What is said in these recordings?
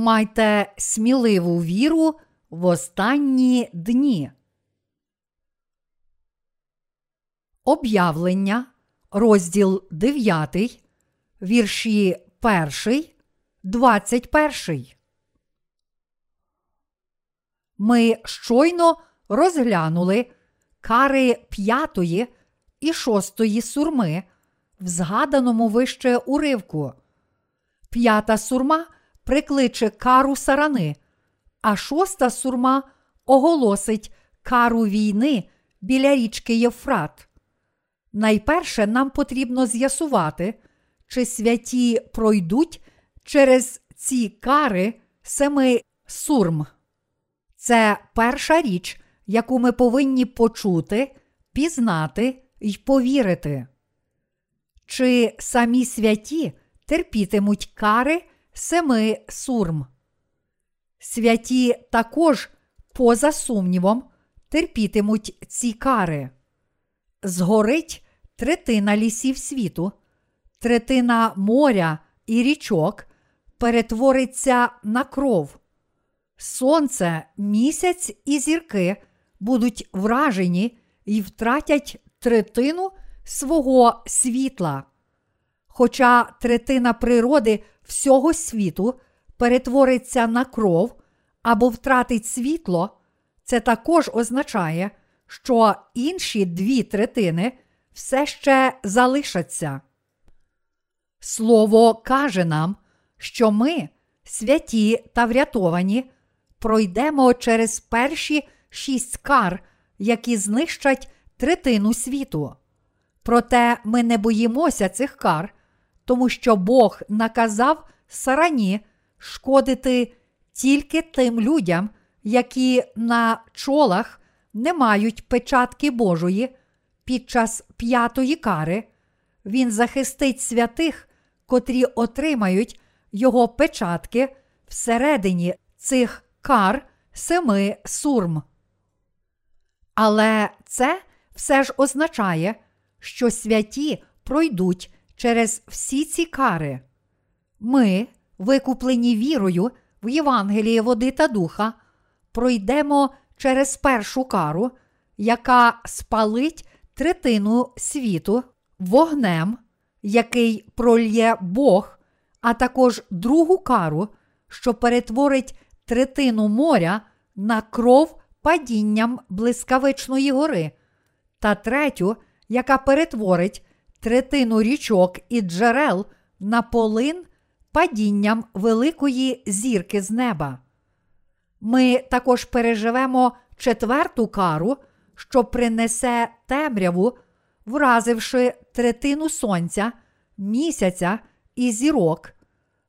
Майте сміливу віру в останні дні. Об'явлення, розділ 9, вірші 1, 21. Ми щойно розглянули кари п'ятої і шостої сурми в згаданому вище уривку. П'ята сурма прикличе кару сарани, а шоста сурма оголосить кару війни біля річки Євфрат. Найперше нам потрібно з'ясувати, чи святі пройдуть через ці кари семи сурм. Це перша річ, яку ми повинні почути, пізнати й повірити. Чи самі святі терпітимуть кари семи сурм? Святі також, поза сумнівом, терпітимуть ці кари. Згорить третина лісів світу, третина моря і річок перетвориться на кров. Сонце, місяць і зірки будуть вражені і втратять третину свого світла. Хоча третина природи всього світу перетвориться на кров або втратить світло, це також означає, що інші дві третини все ще залишаться. Слово каже нам, що ми, святі та врятовані, пройдемо через перші шість кар, які знищать третину світу. Проте ми не боїмося цих кар, тому що Бог наказав сарані шкодити тільки тим людям, які на чолах не мають печатки Божої під час п'ятої кари. Він захистить святих, котрі отримають його печатки всередині цих кар семи сурм. Але це все ж означає, що святі пройдуть через всі ці кари. Ми, викуплені вірою в Євангеліє води та духа, пройдемо через першу кару, яка спалить третину світу вогнем, який прольє Бог, а також другу кару, що перетворить третину моря на кров падінням блискавичної гори, та третю, яка перетворить третину річок і джерел на полин падінням великої зірки з неба. Ми також переживемо четверту кару, що принесе темряву, вразивши третину сонця, місяця і зірок.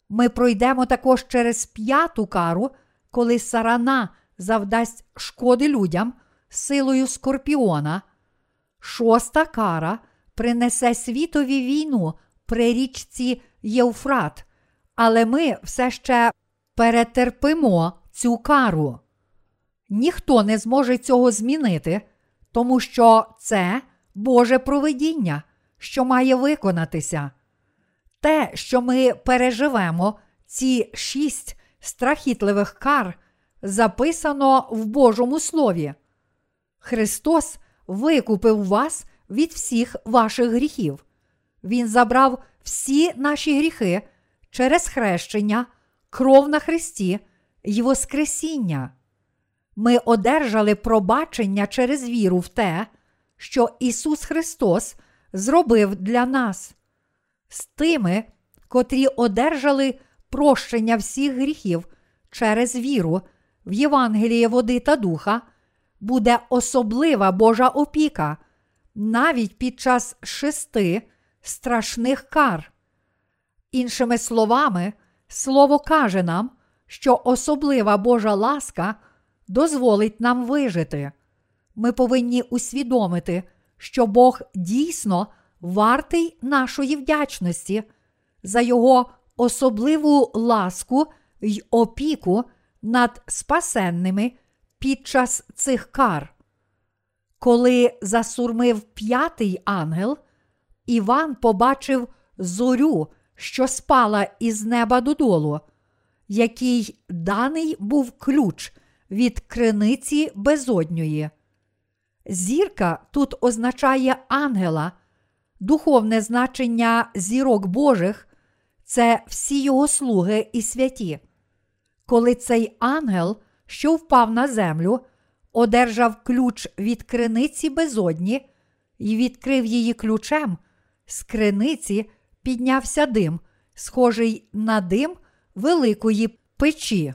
Ми пройдемо також через п'яту кару, коли сарана завдасть шкоди людям силою скорпіона. Шоста кара принесе світові війну при річці Євфрат, але ми все ще перетерпимо цю кару. Ніхто не зможе цього змінити, тому що це Боже провидіння, що має виконатися. Те, що ми переживемо ці шість страхітливих кар, записано в Божому Слові. Христос викупив вас від всіх ваших гріхів. Він забрав всі наші гріхи через хрещення, кров на Христі й Воскресіння. Ми одержали пробачення через віру в те, що Ісус Христос зробив для нас. З тими, котрі одержали прощення всіх гріхів через віру в Євангеліє води та духа, буде особлива Божа опіка навіть під час шести страшних кар. Іншими словами, Слово каже нам, що особлива Божа ласка дозволить нам вижити. Ми повинні усвідомити, що Бог дійсно вартий нашої вдячності за Його особливу ласку й опіку над спасенними під час цих кар. Коли засурмив п'ятий ангел, Іван побачив зорю, що спала із неба додолу. який даний був ключ від криниці безодньої. Зірка тут означає ангела, духовне значення зірок Божих це всі його слуги і святі. Коли цей ангел, що впав на землю, одержав ключ від криниці безодні і відкрив її ключем, з криниці піднявся дим, схожий на дим великої печі.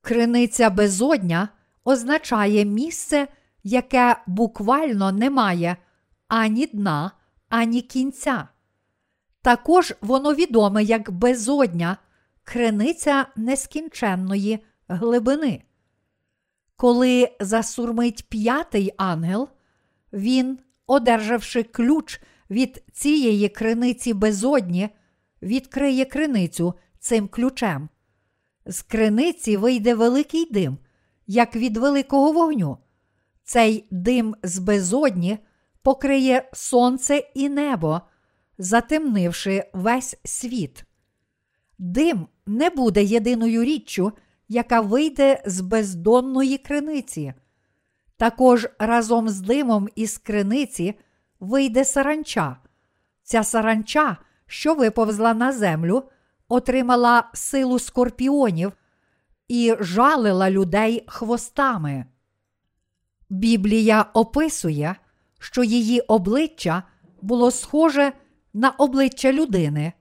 Криниця безодня означає місце, яке буквально не має ані дна, ані кінця. Також воно відоме як безодня, криниця нескінченної глибини. Коли засурмить п'ятий ангел, він, одержавши ключ від цієї криниці безодні, відкриє криницю цим ключем. З криниці вийде великий дим, як від великого вогню. Цей дим з безодні покриє сонце і небо, затемнивши весь світ. Дим не буде єдиною річчю, яка вийде з бездонної криниці. Також разом з димом із криниці вийде саранча. Ця саранча, що виповзла на землю, отримала силу скорпіонів і жалила людей хвостами. Біблія описує, що її обличчя було схоже на обличчя людини,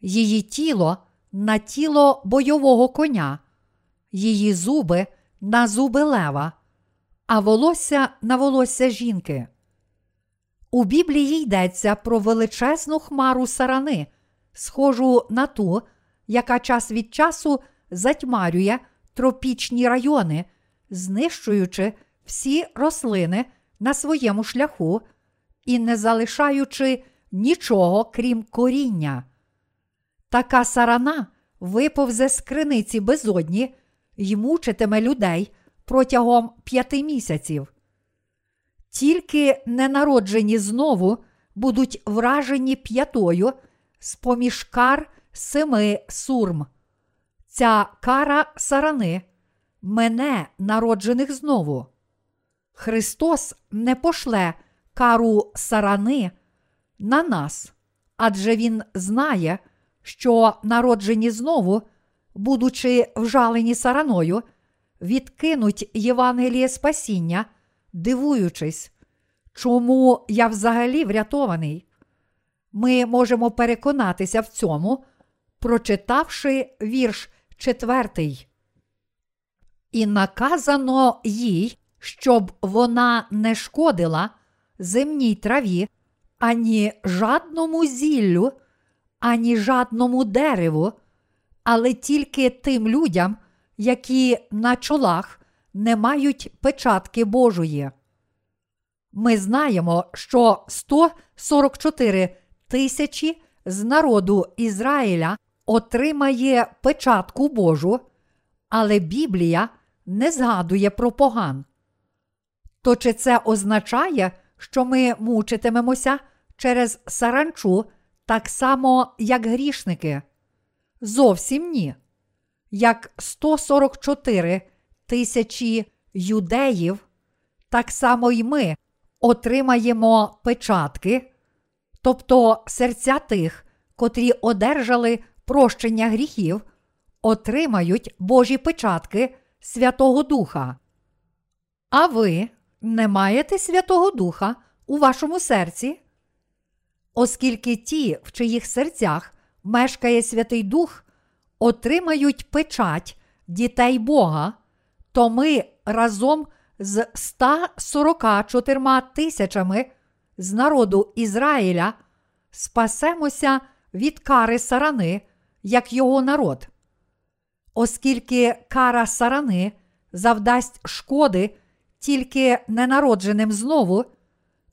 її тіло на тіло бойового коня, її зуби на зуби лева, а волосся на волосся жінки. У Біблії йдеться про величезну хмару сарани, схожу на ту, яка час від часу затьмарює тропічні райони, знищуючи всі рослини на своєму шляху і не залишаючи нічого крім коріння. Така сарана виповзе з криниці безодні й мучитиме людей протягом п'яти місяців. Тільки ненароджені знову будуть вражені п'ятою з поміж кар семи сурм. Ця кара сарани мене народжених знову. Христос не пошле кару сарани на нас, адже Він знає, що народжені знову, будучи вжалені сараною, відкинуть Євангеліє спасіння, дивуючись, чому я взагалі врятований. Ми можемо переконатися в цьому, прочитавши вірш четвертий. І наказано їй, щоб вона не шкодила земній траві, ані жадному зіллю, ані жадному дереву, але тільки тим людям, які на чолах не мають печатки Божої. Ми знаємо, що 144 тисячі з народу Ізраїля отримає печатку Божу, але Біблія не згадує про поган. То чи це означає, що ми мучитимемося через саранчу так само, як грішники? Зовсім ні. Як 144 тисячі юдеїв, так само й ми отримаємо печатки, тобто серця тих, котрі одержали прощення гріхів, отримають Божі печатки Святого Духа. А ви не маєте Святого Духа у вашому серці? Оскільки ті, в чиїх серцях мешкає Святий Дух, отримають печать дітей Бога, то ми разом з 144 тисячами з народу Ізраїля спасемося від кари сарани, як його народ. Оскільки кара сарани завдасть шкоди тільки ненародженим знову,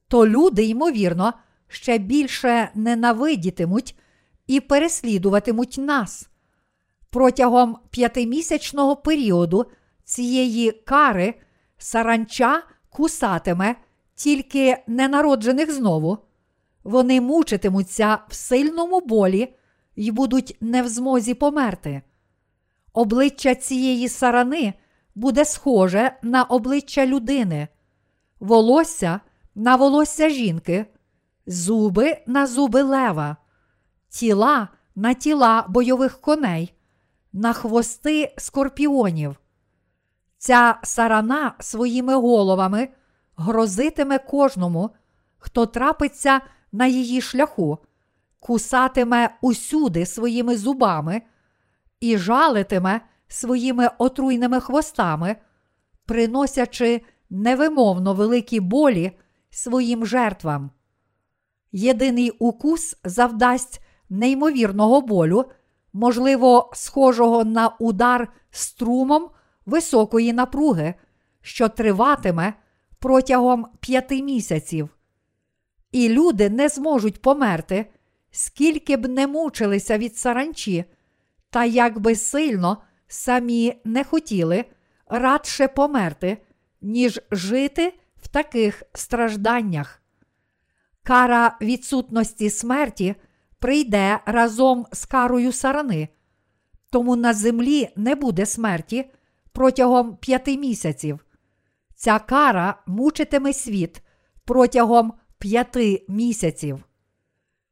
то люди, ймовірно, ще більше ненавидітимуть і переслідуватимуть нас. Протягом п'ятимісячного періоду цієї кари саранча кусатиме тільки ненароджених знову. Вони мучитимуться в сильному болі й будуть не в змозі померти. обличчя цієї сарани буде схоже на обличчя людини, волосся на волосся жінки, зуби на зуби лева, тіла на тіла бойових коней, на хвости скорпіонів. Ця сарана своїми головами грозитиме кожному, хто трапиться на її шляху, кусатиме усюди своїми зубами і жалитиме своїми отруйними хвостами, приносячи невимовно великі болі своїм жертвам. Єдиний укус завдасть неймовірного болю, можливо, схожого на удар струмом високої напруги, що триватиме протягом п'яти місяців. І люди не зможуть померти, скільки б не мучилися від саранчі, та як би сильно самі не хотіли радше померти, ніж жити в таких стражданнях. Кара відсутності смерті прийде разом з карою сарани, тому на землі не буде смерті протягом п'яти місяців. Ця кара мучитиме світ протягом п'яти місяців.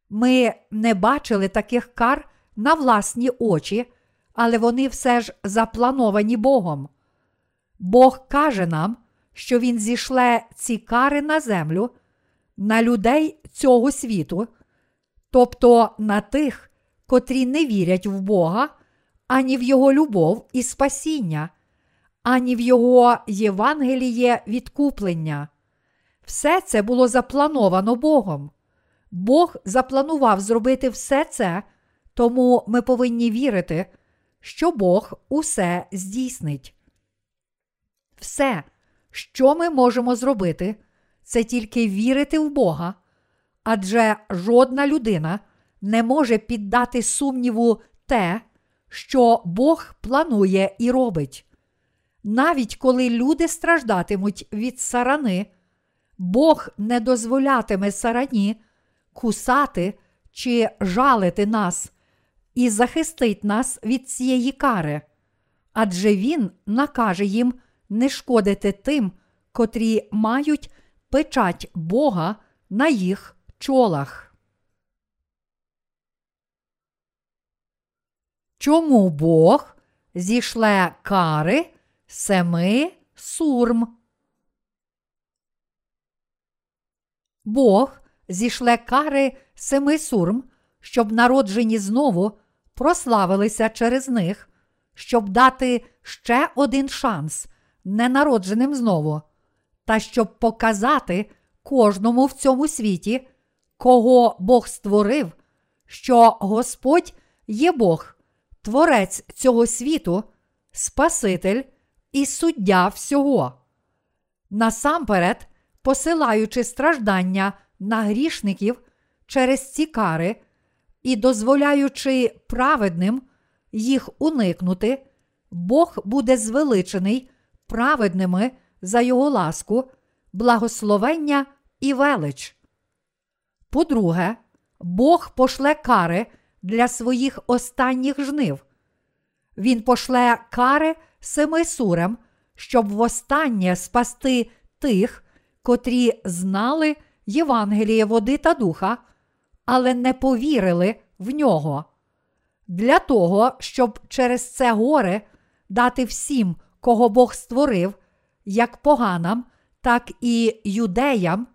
Ми не бачили таких кар на власні очі, але вони все ж заплановані Богом. Бог каже нам, що Він зішле ці кари на землю, на людей цього світу, тобто на тих, котрі не вірять в Бога, ані в Його любов і спасіння, ані в Його Євангеліє відкуплення. Все це було заплановано Богом. Бог запланував зробити все це, тому ми повинні вірити, що Бог усе здійснить. Все, що ми можемо зробити, це тільки вірити в Бога, адже жодна людина не може піддати сумніву те, що Бог планує і робить. Навіть коли люди страждатимуть від сарани, Бог не дозволятиме сарані кусати чи жалити нас і захистить нас від цієї кари, адже Він накаже їм не шкодити тим, котрі мають печать Бога на їх чолах. Чому Бог зішле кари семи сурм? Бог зішле кари семи сурм, щоб народжені знову прославилися через них, щоб дати ще один шанс ненародженим знову, та щоб показати кожному в цьому світі, кого Бог створив, що Господь є Бог, Творець цього світу, Спаситель і суддя всього. Насамперед, посилаючи страждання на грішників через ці кари і дозволяючи праведним їх уникнути, Бог буде звеличений праведними за його ласку, благословення і велич. По-друге, Бог пошле кари для своїх останніх жнив. Він пошле кари семи сурам, щоб востаннє спасти тих, котрі знали Євангеліє води та духа, але не повірили в нього. Для того, щоб через це горе дати всім, кого Бог створив, як поганам, так і юдеям,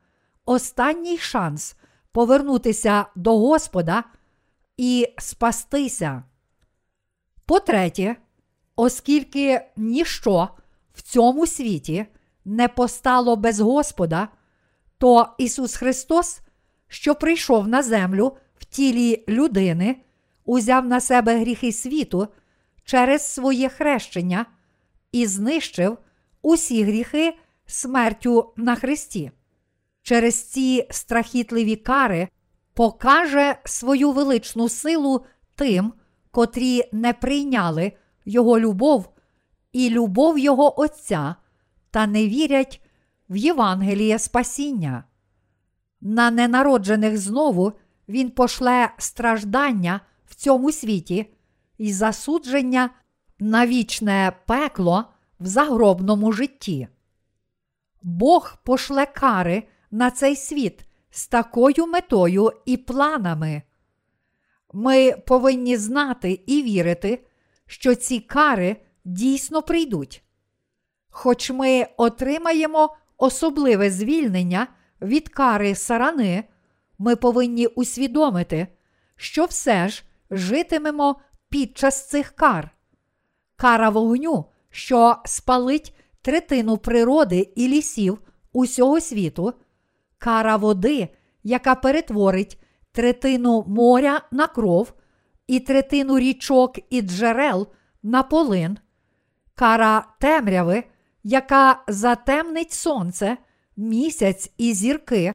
останній шанс повернутися до Господа і спастися. По-третє, оскільки ніщо в цьому світі не постало без Господа, то Ісус Христос, що прийшов на землю в тілі людини, узяв на себе гріхи світу через своє хрещення і знищив усі гріхи смертю на Христі. Через ці страхітливі кари покаже свою величну силу тим, котрі не прийняли Його любов і любов Його Отця та не вірять в Євангеліє Спасіння. На ненароджених знову Він пошле страждання в цьому світі і засудження на вічне пекло в загробному житті. Бог пошле кари на цей світ з такою метою і планами. Ми повинні знати і вірити, що ці кари дійсно прийдуть. Хоч ми отримаємо особливе звільнення від кари сарани, ми повинні усвідомити, що все ж житимемо під час цих кар. Кара вогню, що спалить третину природи і лісів усього світу, кара води, яка перетворить третину моря на кров і третину річок і джерел на полин, кара темряви, яка затемнить сонце, місяць і зірки,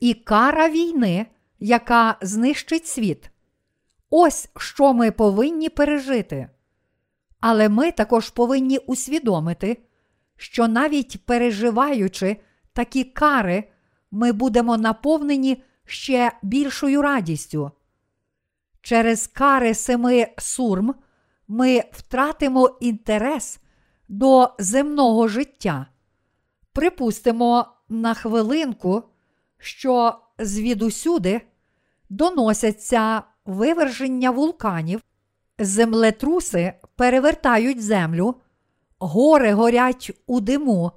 і кара війни, яка знищить світ. Ось що ми повинні пережити. Але ми також повинні усвідомити, що навіть переживаючи такі кари, ми будемо наповнені ще більшою радістю. Через кари семи сурм ми втратимо інтерес до земного життя. Припустимо на хвилинку, що звідусюди доносяться виверження вулканів, землетруси перевертають землю, гори горять у диму,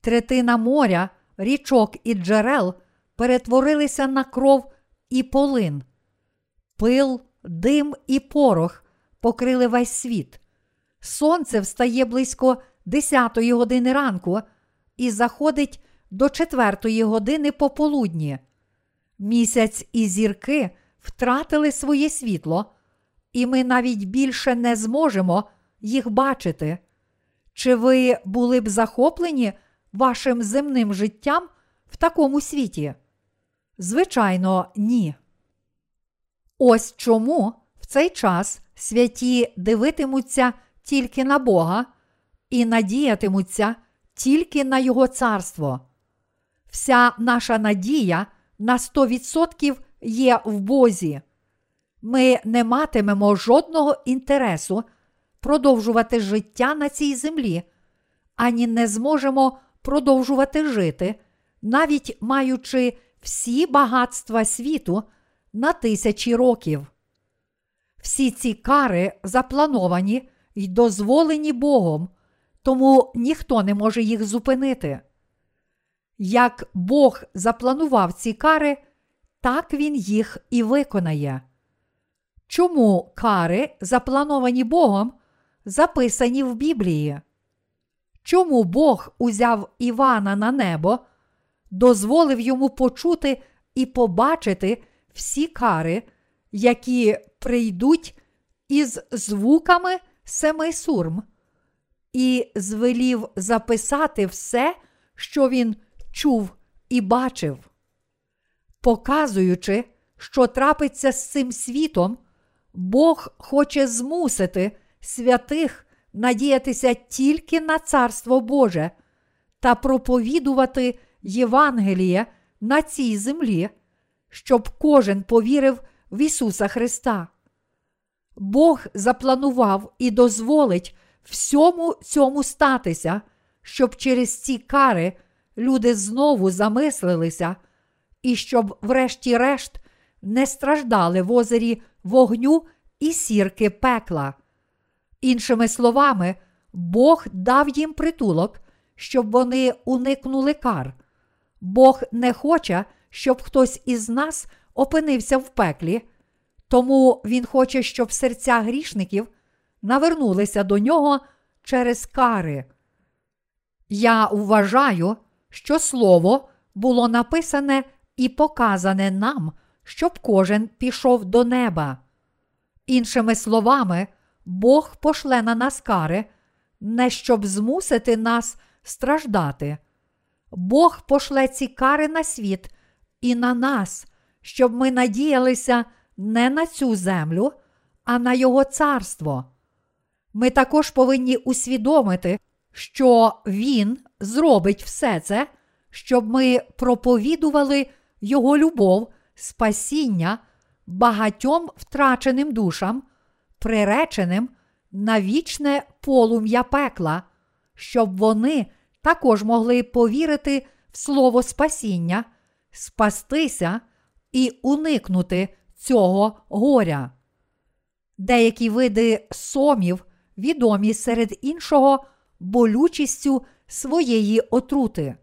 третина моря, річок і джерел перетворилися на кров і полин, пил, дим і порох покрили весь світ. Сонце встає близько 10 години ранку і заходить до 4 години пополудні. Місяць і зірки втратили своє світло, і ми навіть більше не зможемо їх бачити. Чи ви були б захоплені вашим земним життям в такому світі? Звичайно, ні. Ось чому в цей час святі дивитимуться тільки на Бога і надіятимуться тільки на Його царство. Вся наша надія на 100% є в Бозі. Ми не матимемо жодного інтересу продовжувати життя на цій землі, ані не зможемо продовжувати жити, навіть маючи всі багатства світу на тисячі років. Всі ці кари заплановані й дозволені Богом, тому ніхто не може їх зупинити. Як Бог запланував ці кари, так Він їх і виконає. Чому кари, заплановані Богом, записані в Біблії? Чому Бог узяв Івана на небо, дозволив йому почути і побачити всі кари, які прийдуть із звуками семи сурм, і звелів записати все, що він чув і бачив. Показуючи, що трапиться з цим світом, Бог хоче змусити святих надіятися тільки на Царство Боже та проповідувати Євангеліє на цій землі, щоб кожен повірив в Ісуса Христа. Бог запланував і дозволить всьому цьому статися, щоб через ці кари люди знову замислилися, і щоб, врешті-решт, не страждали в озері вогню і сірки пекла. Іншими словами, Бог дав їм притулок, щоб вони уникнули кар. Бог не хоче, щоб хтось із нас опинився в пеклі, тому Він хоче, щоб серця грішників навернулися до нього через кари. Я вважаю, що слово було написане і показане нам, щоб кожен пішов до неба. Іншими словами, Бог пошле на нас кари, не щоб змусити нас страждати. Бог пошле ці кари на світ і на нас, щоб ми надіялися не на цю землю, а на Його царство. Ми також повинні усвідомити, що Він зробить все це, щоб ми проповідували Його любов, спасіння багатьом втраченим душам, приреченим на вічне полум'я пекла, щоб вони також могли повірити в слово спасіння, спастися і уникнути цього горя. Деякі види сомів відомі серед іншого болючістю своєї отрути.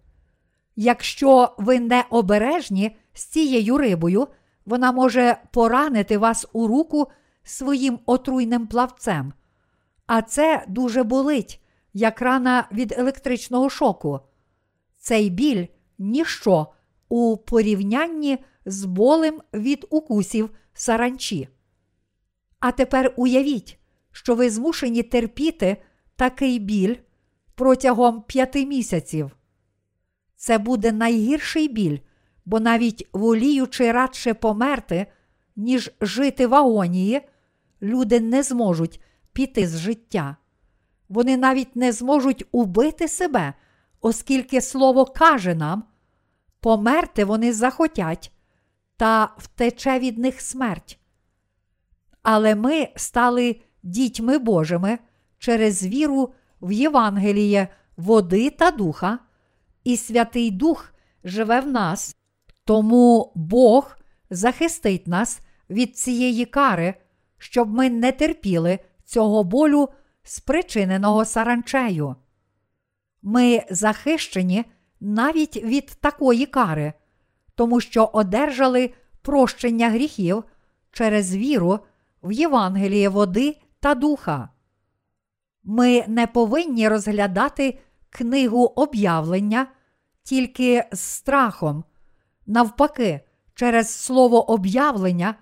Якщо ви не обережні з цією рибою, вона може поранити вас у руку своїм отруйним плавцем. А це дуже болить, як рана від електричного шоку. Цей біль ніщо у порівнянні з болем від укусів саранчі. А тепер уявіть, що ви змушені терпіти такий біль протягом п'яти місяців. Це буде найгірший біль, бо навіть воліючи радше померти, ніж жити в агонії, люди не зможуть піти з життя. Вони навіть не зможуть убити себе, оскільки слово каже нам, померти вони захотять, та втече від них смерть. Але ми стали дітьми Божими через віру в Євангеліє води та духа, і Святий Дух живе в нас, тому Бог захистить нас від цієї кари, щоб ми не терпіли цього болю, спричиненого саранчею. Ми захищені навіть від такої кари, тому що одержали прощення гріхів через віру в Євангеліє води та духа. Ми не повинні розглядати книгу об'явлення тільки з страхом. Навпаки, через слово об'явлення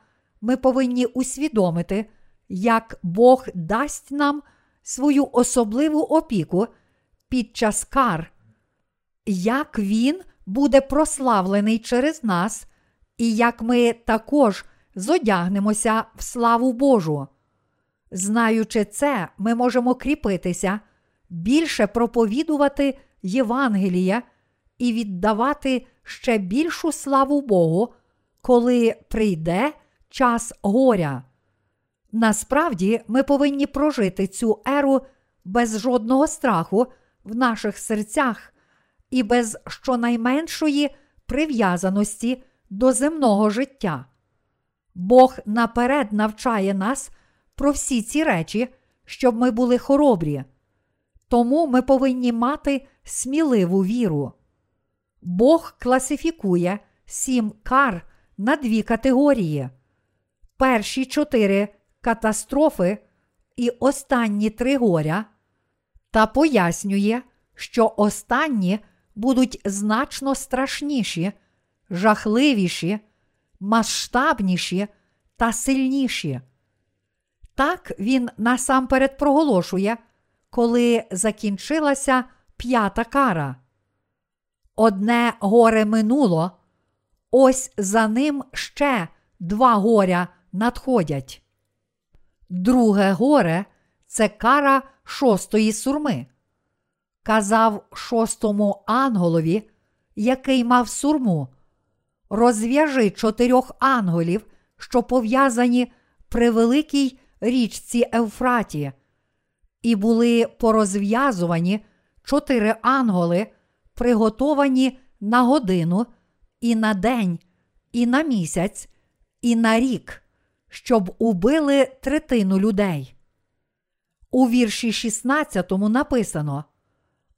ми повинні усвідомити, як Бог дасть нам свою особливу опіку під час кар, як Він буде прославлений через нас, і як ми також зодягнемося в славу Божу. Знаючи це, ми можемо кріпитися, більше проповідувати Євангелія і віддавати ще більшу славу Богу, коли прийде час горя. Насправді, ми повинні прожити цю еру без жодного страху в наших серцях і без щонайменшої прив'язаності до земного життя. Бог наперед навчає нас про всі ці речі, щоб ми були хоробрі. Тому ми повинні мати сміливу віру. Бог класифікує сім кар на дві категорії. Перші чотири катастрофи і останні три горя, та пояснює, що останні будуть значно страшніші, жахливіші, масштабніші та сильніші. Так він насамперед проголошує, коли закінчилася п'ята кара. Одне горе минуло, ось за ним ще два горя надходять. Друге горе це кара шостої сурми. Казав шостому анголові, який мав сурму. Розв'яжи чотирьох анголів, що пов'язані при великій річці Евфраті, і були порозв'язувані чотири анголи, приготовані на годину, і на день, і на місяць, і на рік, щоб убили третину людей. У вірші 16 написано: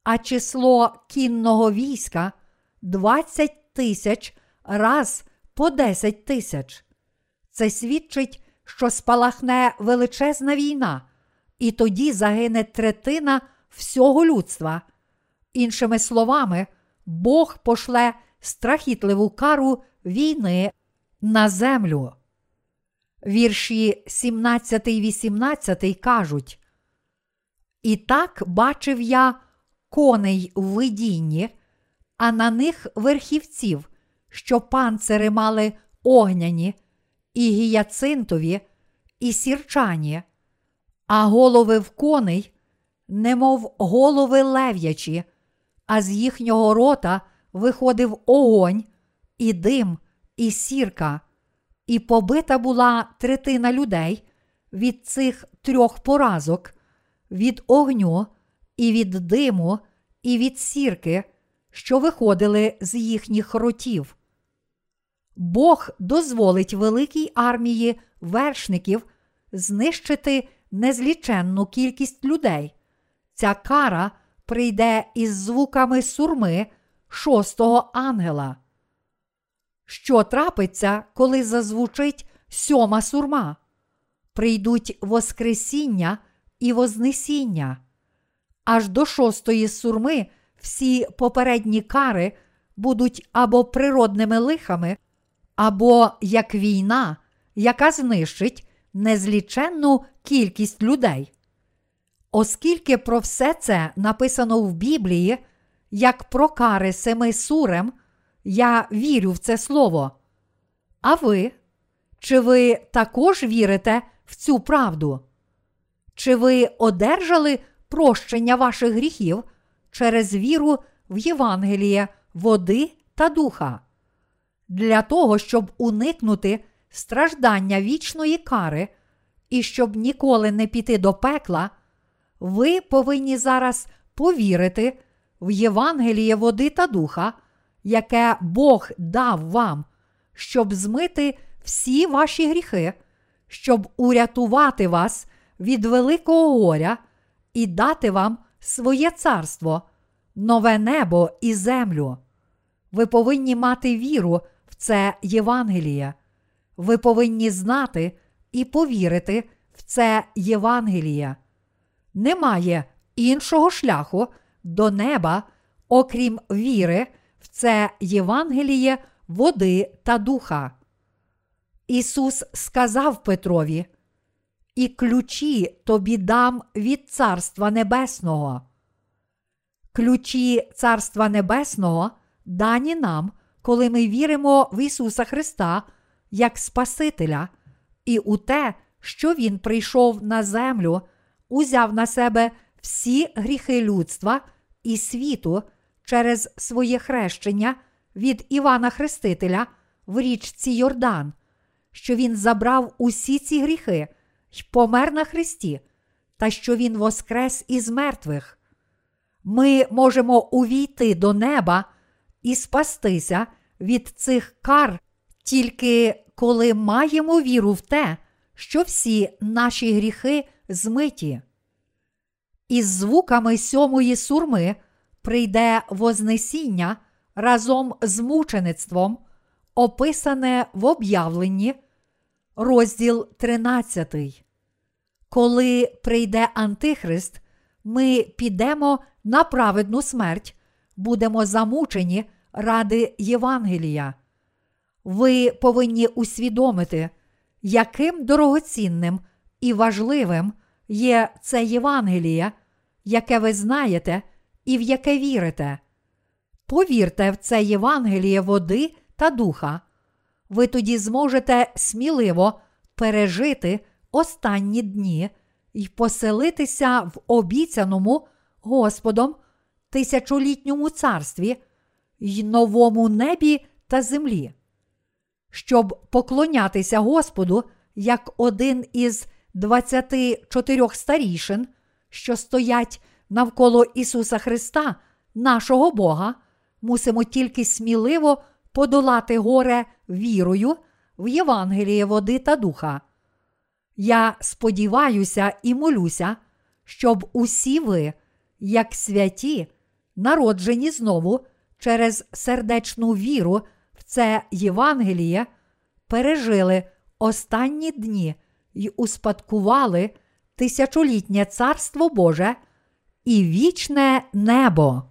А число кінного війська 20 тисяч раз по 10 тисяч. Це свідчить, що спалахне величезна війна, і тоді загине третина всього людства. Іншими словами, Бог пошле страхітливу кару війни на землю. Вірші 17 і 18 кажуть: І так бачив я коней в видінні, а на них верхівців, що панцири мали огняні, і гіяцинтові, і сірчані, а голови в коней, немов голови лев'ячі, а з їхнього рота виходив огонь, і дим, і сірка, і побита була третина людей від цих трьох поразок, від огню, і від диму, і від сірки, що виходили з їхніх ротів. Бог дозволить великій армії вершників знищити незліченну кількість людей. Ця кара прийде із звуками сурми шостого ангела. Що трапиться, коли зазвучить сьома сурма? Прийдуть Воскресіння і Вознесіння. Аж до шостої сурми всі попередні кари будуть або природними лихами, або як війна, яка знищить незліченну кількість людей. Оскільки про все це написано в Біблії, як про кари семи сурем, я вірю в це слово. А ви? Чи ви також вірите в цю правду? Чи ви одержали прощення ваших гріхів через віру в Євангеліє, води та духа? Для того, щоб уникнути страждання вічної кари і щоб ніколи не піти до пекла, ви повинні зараз повірити в Євангеліє води та духа, яке Бог дав вам, щоб змити всі ваші гріхи, щоб урятувати вас від великого горя і дати вам своє царство, нове небо і землю. Ви повинні мати віру в це Євангеліє. Ви повинні знати і повірити в це Євангеліє. Немає іншого шляху до неба, окрім віри це Євангеліє води та духа. Ісус сказав Петрові: І ключі тобі дам від Царства Небесного. Ключі Царства Небесного дані нам, коли ми віримо в Ісуса Христа як Спасителя, і у те, що Він прийшов на землю, узяв на себе всі гріхи людства і світу через своє хрещення від Івана Хрестителя в річці Йордан, що Він забрав усі ці гріхи й помер на Христі, та що Він воскрес із мертвих. Ми можемо увійти до неба і спастися від цих кар, тільки коли маємо віру в те, що всі наші гріхи змиті. Із звуками сьомої сурми прийде Вознесіння разом з мучеництвом, описане в об'явленні, розділ 13. Коли прийде Антихрист, ми підемо на праведну смерть, будемо замучені ради Євангелія. Ви повинні усвідомити, яким дорогоцінним і важливим є це Євангеліє, яке ви знаєте і в яке вірите. Повірте в це Євангеліє води та духа. Ви тоді зможете сміливо пережити останні дні і поселитися в обіцяному Господом тисячолітньому царстві й новому небі та землі. Щоб поклонятися Господу як один із 24 старішин, що стоять навколо Ісуса Христа, нашого Бога, мусимо тільки сміливо подолати горе вірою в Євангеліє води та духа. Я сподіваюся і молюся, щоб усі ви, як святі, народжені знову через сердечну віру в це Євангеліє, пережили останні дні й успадкували тисячолітнє царство Боже і вічне небо.